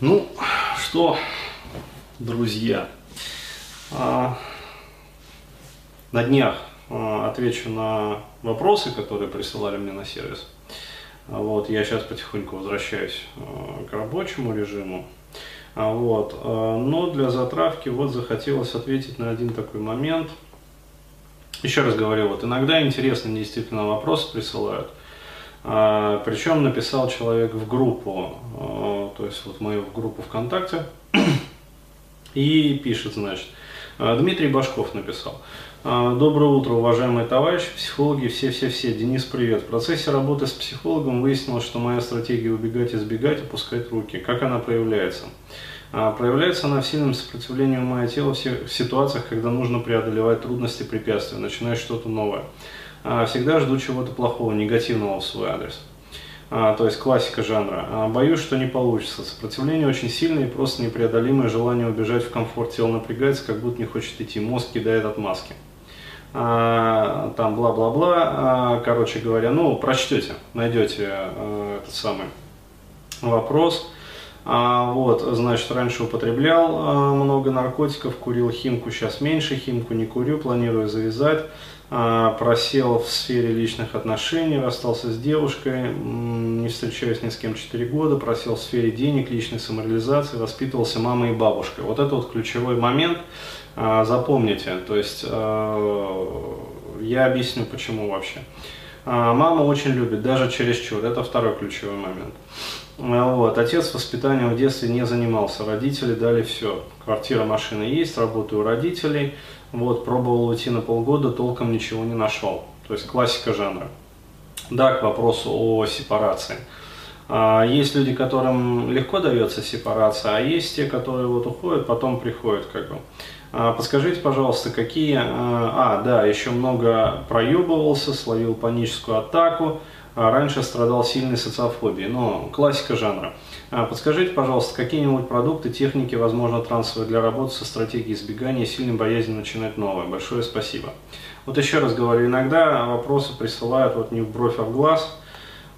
Ну, что, друзья, а, на днях а, отвечу на вопросы, которые присылали мне на сервис. А, вот, я сейчас потихоньку возвращаюсь к рабочему режиму. Вот, но для затравки вот захотелось ответить на один такой момент. Еще раз говорю, вот иногда интересные действительно вопросы присылают – причем написал человек в группу, то есть вот мою группу ВКонтакте, и пишет, значит, «А, Дмитрий Башков написал. Доброе утро, уважаемые товарищи, психологи, все-все-все. Денис, привет. В процессе работы с психологом выяснилось, что моя стратегия убегать, избегать, опускать руки. Как она проявляется? Проявляется она в сильном сопротивлении ума и тела в ситуациях, когда нужно преодолевать трудности, препятствия, начинать что-то новое. Всегда жду чего-то плохого, негативного в свой адрес. А, то есть классика жанра. А, боюсь, что не получится. Сопротивление очень сильное и просто непреодолимое желание убежать в комфорт. Тело напрягается, как будто не хочет идти. Мозг кидает отмазки. Там бла-бла-бла. Короче говоря, ну, прочтете, найдете этот самый вопрос. вот, значит, раньше употреблял много наркотиков, курил химку, сейчас меньше химку не курю, планирую завязать. А, просел в сфере личных отношений, расстался с девушкой, не встречаюсь ни с кем 4 года, просел в сфере денег, личной самореализации, воспитывался мамой и бабушкой. Вот это вот ключевой момент, а, запомните, то есть а, я объясню почему вообще. Мама очень любит, даже чересчур, это второй ключевой момент. Вот. Отец воспитанием в детстве не занимался, родители дали все. Квартира, машина есть, работаю у родителей, вот, пробовал уйти на полгода, толком ничего не нашел. То есть классика жанра. Да, к вопросу о сепарации. А, есть люди, которым легко дается сепарация, а есть те, которые вот уходят, потом приходят как бы. А, подскажите, пожалуйста, какие... А, а, да, еще много проебывался, словил паническую атаку, раньше страдал сильной социофобией. Ну, классика жанра. А, подскажите, пожалуйста, какие-нибудь продукты, техники, возможно, трансферы для работы со стратегией избегания сильной боязни начинать новое. Большое спасибо. Вот еще раз говорю, иногда вопросы присылают вот не в бровь, а в глаз.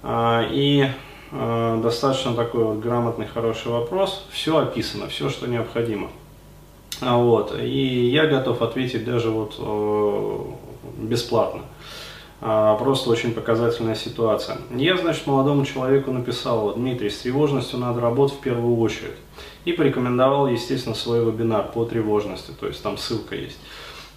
А, и достаточно такой вот грамотный, хороший вопрос. Все описано, все, что необходимо. Вот. И я готов ответить даже вот э, бесплатно. А, просто очень показательная ситуация. Я, значит, молодому человеку написал, Дмитрий, с тревожностью надо работать в первую очередь. И порекомендовал, естественно, свой вебинар по тревожности, то есть там ссылка есть.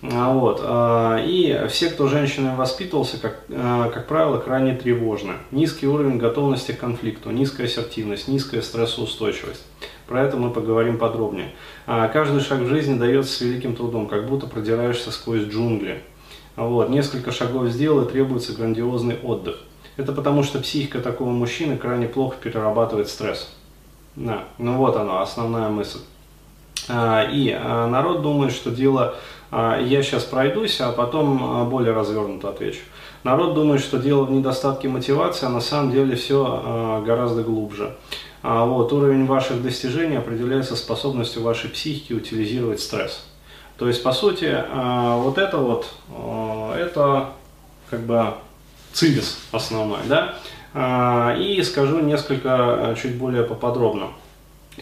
А, вот. А, и все, кто женщинами воспитывался, как, как правило, крайне тревожны. Низкий уровень готовности к конфликту, низкая ассертивность, низкая стрессоустойчивость. Про это мы поговорим подробнее. Каждый шаг в жизни дается с великим трудом, как будто продираешься сквозь джунгли. Вот, несколько шагов сделал и требуется грандиозный отдых. Это потому, что психика такого мужчины крайне плохо перерабатывает стресс. Да, ну вот она, основная мысль. А, и а, народ думает, что дело, а, я сейчас пройдусь, а потом более развернуто отвечу. Народ думает, что дело в недостатке мотивации, а на самом деле все гораздо глубже. Вот, уровень ваших достижений определяется способностью вашей психики утилизировать стресс. То есть, по сути, э, вот это вот, э, это как бы цивис основной, да. Э, и скажу несколько чуть более поподробно,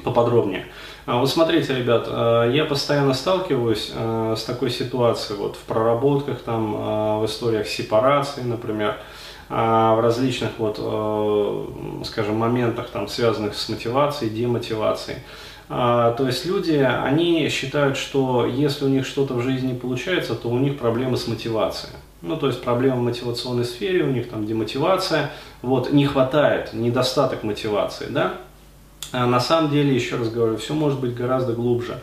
поподробнее. Вот смотрите, ребят, я постоянно сталкиваюсь с такой ситуацией вот в проработках, там, в историях сепарации, например, в различных вот, скажем, моментах, там, связанных с мотивацией, демотивацией. А, то есть люди, они считают, что если у них что-то в жизни не получается, то у них проблемы с мотивацией. Ну, то есть проблема в мотивационной сфере, у них там демотивация, вот, не хватает, недостаток мотивации, да. А на самом деле, еще раз говорю, все может быть гораздо глубже.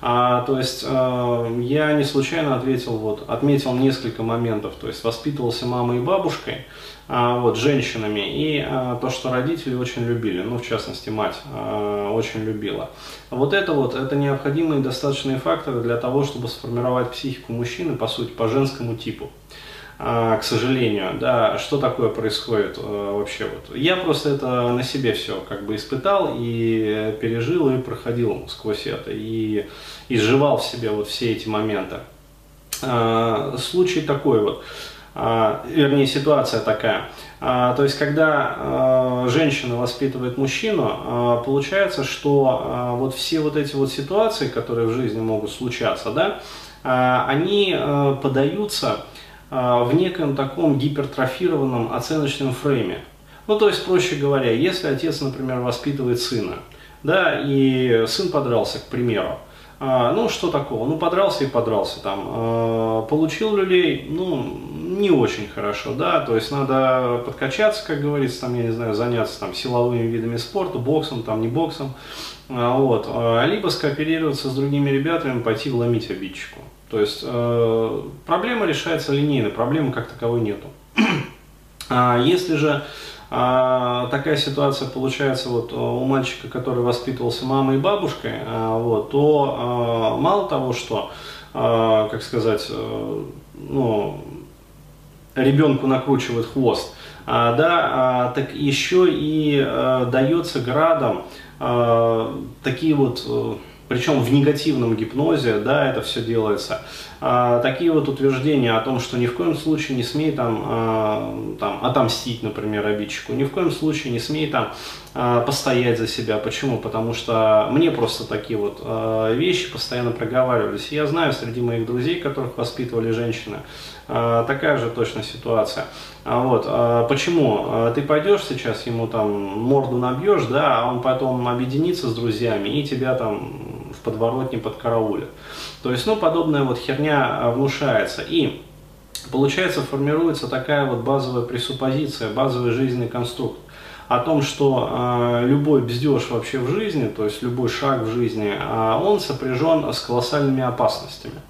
А, то есть э, я не случайно ответил, вот, отметил несколько моментов, то есть воспитывался мамой и бабушкой, а, вот, женщинами, и а, то, что родители очень любили, ну, в частности, мать а, очень любила. Вот это вот, это необходимые достаточные факторы для того, чтобы сформировать психику мужчины, по сути, по женскому типу. К сожалению, да, что такое происходит вообще вот. Я просто это на себе все как бы испытал и пережил и проходил сквозь это и изживал в себе вот все эти моменты. случай такой вот. а, вернее, ситуация такая. А, то есть, когда а, женщина воспитывает мужчину, получается, что вот все вот эти вот ситуации, которые в жизни могут случаться, да, они подаются в неком таком гипертрофированном оценочном фрейме. Ну, то есть, проще говоря, если отец, например, воспитывает сына, да, и сын подрался, к примеру, а, ну, что такого? Ну, подрался и подрался там. А, получил люлей, ну, не очень хорошо, да, то есть надо подкачаться, как говорится, там, я не знаю, заняться там силовыми видами спорта, боксом, там, не боксом, а, вот, либо скооперироваться с другими ребятами, пойти вломить обидчику. То есть э, проблема решается линейно, проблемы как таковой нету. Если же а, такая ситуация получается вот э, у мальчика, который воспитывался мамой и бабушкой, а, вот, то а, мало того, что, а, как сказать, а, ну, ребенку накручивает хвост, а, да, а, так еще и а, дается градом а, такие вот причем в негативном гипнозе, да, это все делается. А, такие вот утверждения о том, что ни в коем случае не смей там, а, там отомстить, например, обидчику, ни в коем случае не смей там а, постоять за себя. Почему? Потому что мне просто такие вот а, вещи постоянно проговаривались. Я знаю среди моих друзей, которых воспитывали женщины, а, такая же точно ситуация. А вот, а почему? А, ты пойдешь сейчас ему там морду набьешь, да, а он потом объединится с друзьями и тебя там в подворотне подкараулят. То есть, ну, подобная вот херня а, внушается. И получается формируется такая вот базовая пресуппозиция, базовый жизненный конструкт о том, что э, любой бздеж вообще в жизни, то есть любой шаг в жизни, э, он сопряжен с колоссальными опасностями.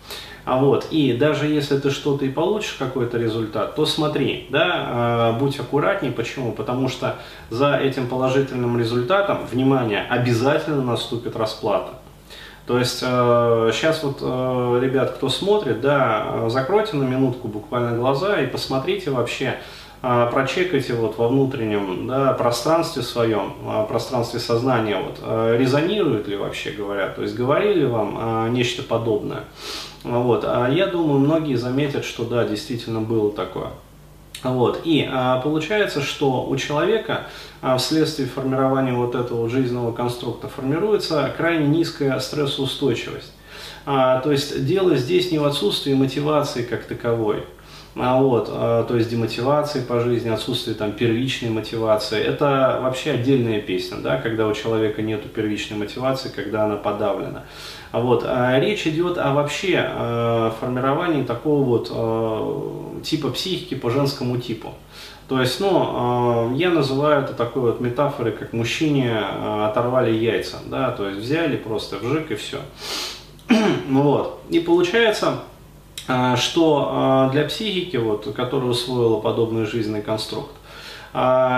А вот, и даже если ты что-то и получишь, какой-то результат, то смотри, да, э, будь аккуратней. Почему? Потому что за этим положительным результатом, внимание, обязательно наступит расплата. То есть э, сейчас вот, э, ребят, кто смотрит, да, закройте на минутку буквально глаза и посмотрите вообще, э, прочекайте вот во внутреннем да, пространстве своем, э, пространстве сознания, вот, э, резонирует ли вообще говоря, то есть говорили вам э, нечто подобное. Вот, а я думаю, многие заметят, что да, действительно было такое. Вот. И а, получается, что у человека а, вследствие формирования вот этого жизненного конструкта формируется крайне низкая стрессоустойчивость. А, то есть дело здесь не в отсутствии мотивации как таковой, а вот, а, то есть демотивации по жизни, отсутствие там первичной мотивации, это вообще отдельная песня, да, когда у человека нет первичной мотивации, когда она подавлена. Вот, а речь идет о вообще э, формировании такого вот э, типа психики по женскому типу. То есть, ну, э, я называю это такой вот метафорой, как мужчине оторвали яйца, да, то есть взяли просто вжик и все. вот. И получается, что для психики, вот, которая усвоила подобный жизненный конструкт,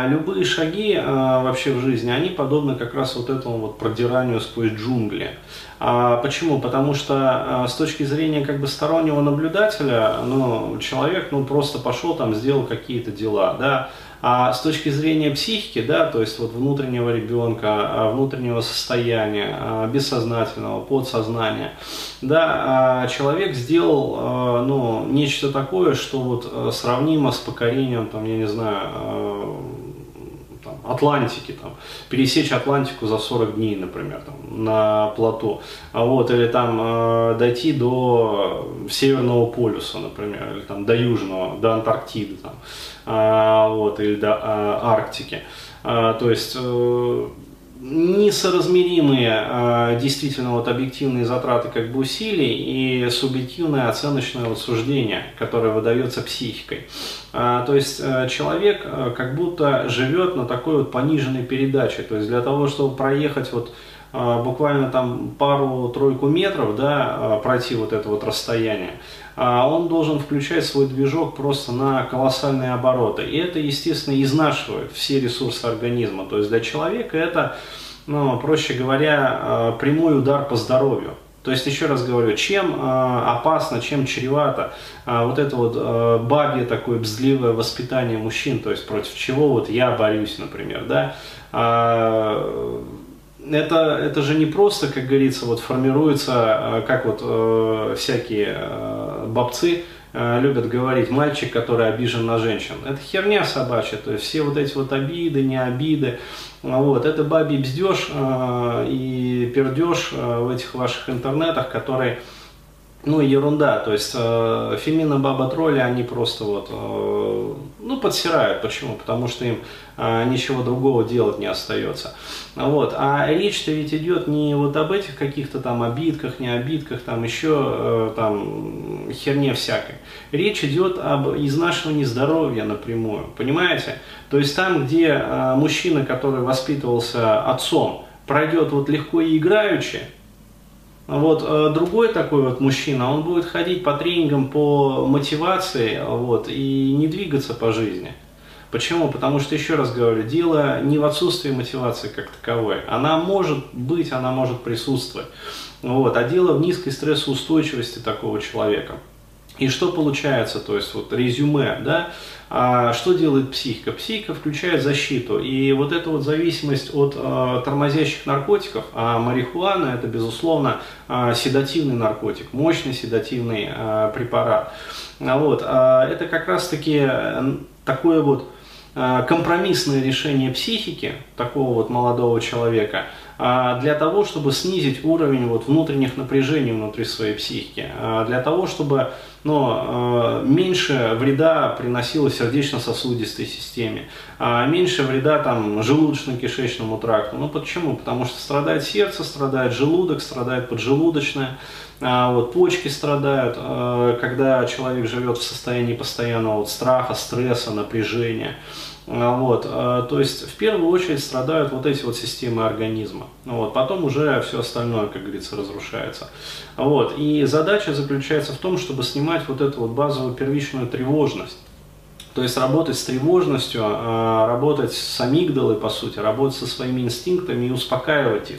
любые шаги вообще в жизни, они подобны как раз вот этому вот продиранию сквозь джунгли. А, почему? Потому что а, с точки зрения как бы стороннего наблюдателя, ну, человек ну, просто пошел там, сделал какие-то дела, да, а с точки зрения психики, да, то есть вот внутреннего ребенка, а, внутреннего состояния, а, бессознательного, подсознания, да, человек сделал, ну, нечто такое, что вот сравнимо с покорением, там, я не знаю, Атлантики, там, пересечь Атлантику за 40 дней, например, там, на плато, а вот, или там э, дойти до Северного полюса, например, или там до Южного, до Антарктиды, там, э, вот, или до э, Арктики. Э, то есть э, несоразмеримые э, действительно вот объективные затраты как бы усилий и субъективное оценочное вот суждение, которое выдается психикой. Э, то есть э, человек как будто живет на такой вот пониженной передаче. То есть для того, чтобы проехать вот буквально там пару-тройку метров, да, э, пройти вот это вот расстояние, а он должен включать свой движок просто на колоссальные обороты. И это, естественно, изнашивает все ресурсы организма. То есть для человека это, ну, проще говоря, а, прямой удар по здоровью. То есть, еще раз говорю, чем э, опасно, чем чревато э, вот это вот э, бабье такое бзливое воспитание мужчин, то есть против чего вот я борюсь, например, да, э, это, это же не просто, как говорится, вот формируется, э, как вот э, всякие э, бобцы э, любят говорить, мальчик, который обижен на женщин. Это херня собачья, то есть все вот эти вот обиды, не обиды, вот, это бабий бздеж э, и пердеж э, в этих ваших интернетах, которые ну, ерунда. То есть э, Фемина Баба Тролли, они просто вот, э, ну, подсирают. Почему? Потому что им э, ничего другого делать не остается. Вот. А речь-то ведь идет не вот об этих каких-то там обидках, не обидках, там еще э, там херне всякой. Речь идет об изнашивании здоровья напрямую. Понимаете? То есть там, где э, мужчина, который воспитывался отцом, пройдет вот легко и играючи, вот э, другой такой вот мужчина, он будет ходить по тренингам по мотивации вот, и не двигаться по жизни. Почему? Потому что, еще раз говорю, дело не в отсутствии мотивации как таковой. Она может быть, она может присутствовать. Вот, а дело в низкой стрессоустойчивости такого человека. И что получается, то есть вот резюме, да, а что делает психика? Психика включает защиту, и вот эта вот зависимость от э, тормозящих наркотиков, а марихуана это безусловно э, седативный наркотик, мощный седативный э, препарат, вот, э, это как раз таки такое вот компромиссное решение психики такого вот молодого человека – для того, чтобы снизить уровень вот внутренних напряжений внутри своей психики, для того, чтобы ну, а, меньше вреда приносило сердечно-сосудистой системе, меньше вреда там желудочно-кишечному тракту. Ну почему? Потому что страдает сердце, страдает желудок, страдает поджелудочная, вот, почки страдают, когда человек живет в состоянии постоянного вот, страха, стресса, напряжения. А, вот, а, то есть в первую очередь страдают вот эти вот системы организма. Вот, потом уже все остальное, как говорится, разрушается. Вот, и задача заключается в том, чтобы снимать вот эту вот базовую первичную тревожность. То есть работать с тревожностью, а, работать с амигдалой, по сути, работать со своими инстинктами и успокаивать их.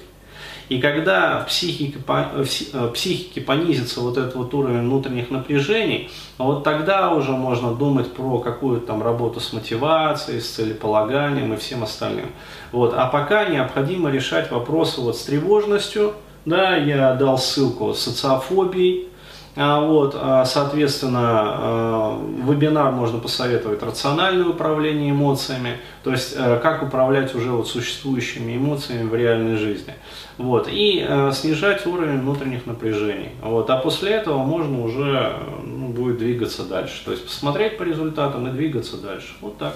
И когда в психике, в э, психике понизится вот этот вот уровень внутренних напряжений, вот тогда уже можно думать про какую-то там работу с мотивацией, с целеполаганием и всем остальным. Вот. А пока необходимо решать вопросы вот с тревожностью, да, я дал ссылку с социофобией, вот, а, соответственно, а, вебинар можно посоветовать рациональное управление эмоциями, то есть э, как управлять уже вот существующими эмоциями в реальной жизни. Вот, и э, снижать уровень внутренних напряжений. Вот, а после этого можно уже ну, будет двигаться дальше. То есть посмотреть по результатам и двигаться дальше. Вот так.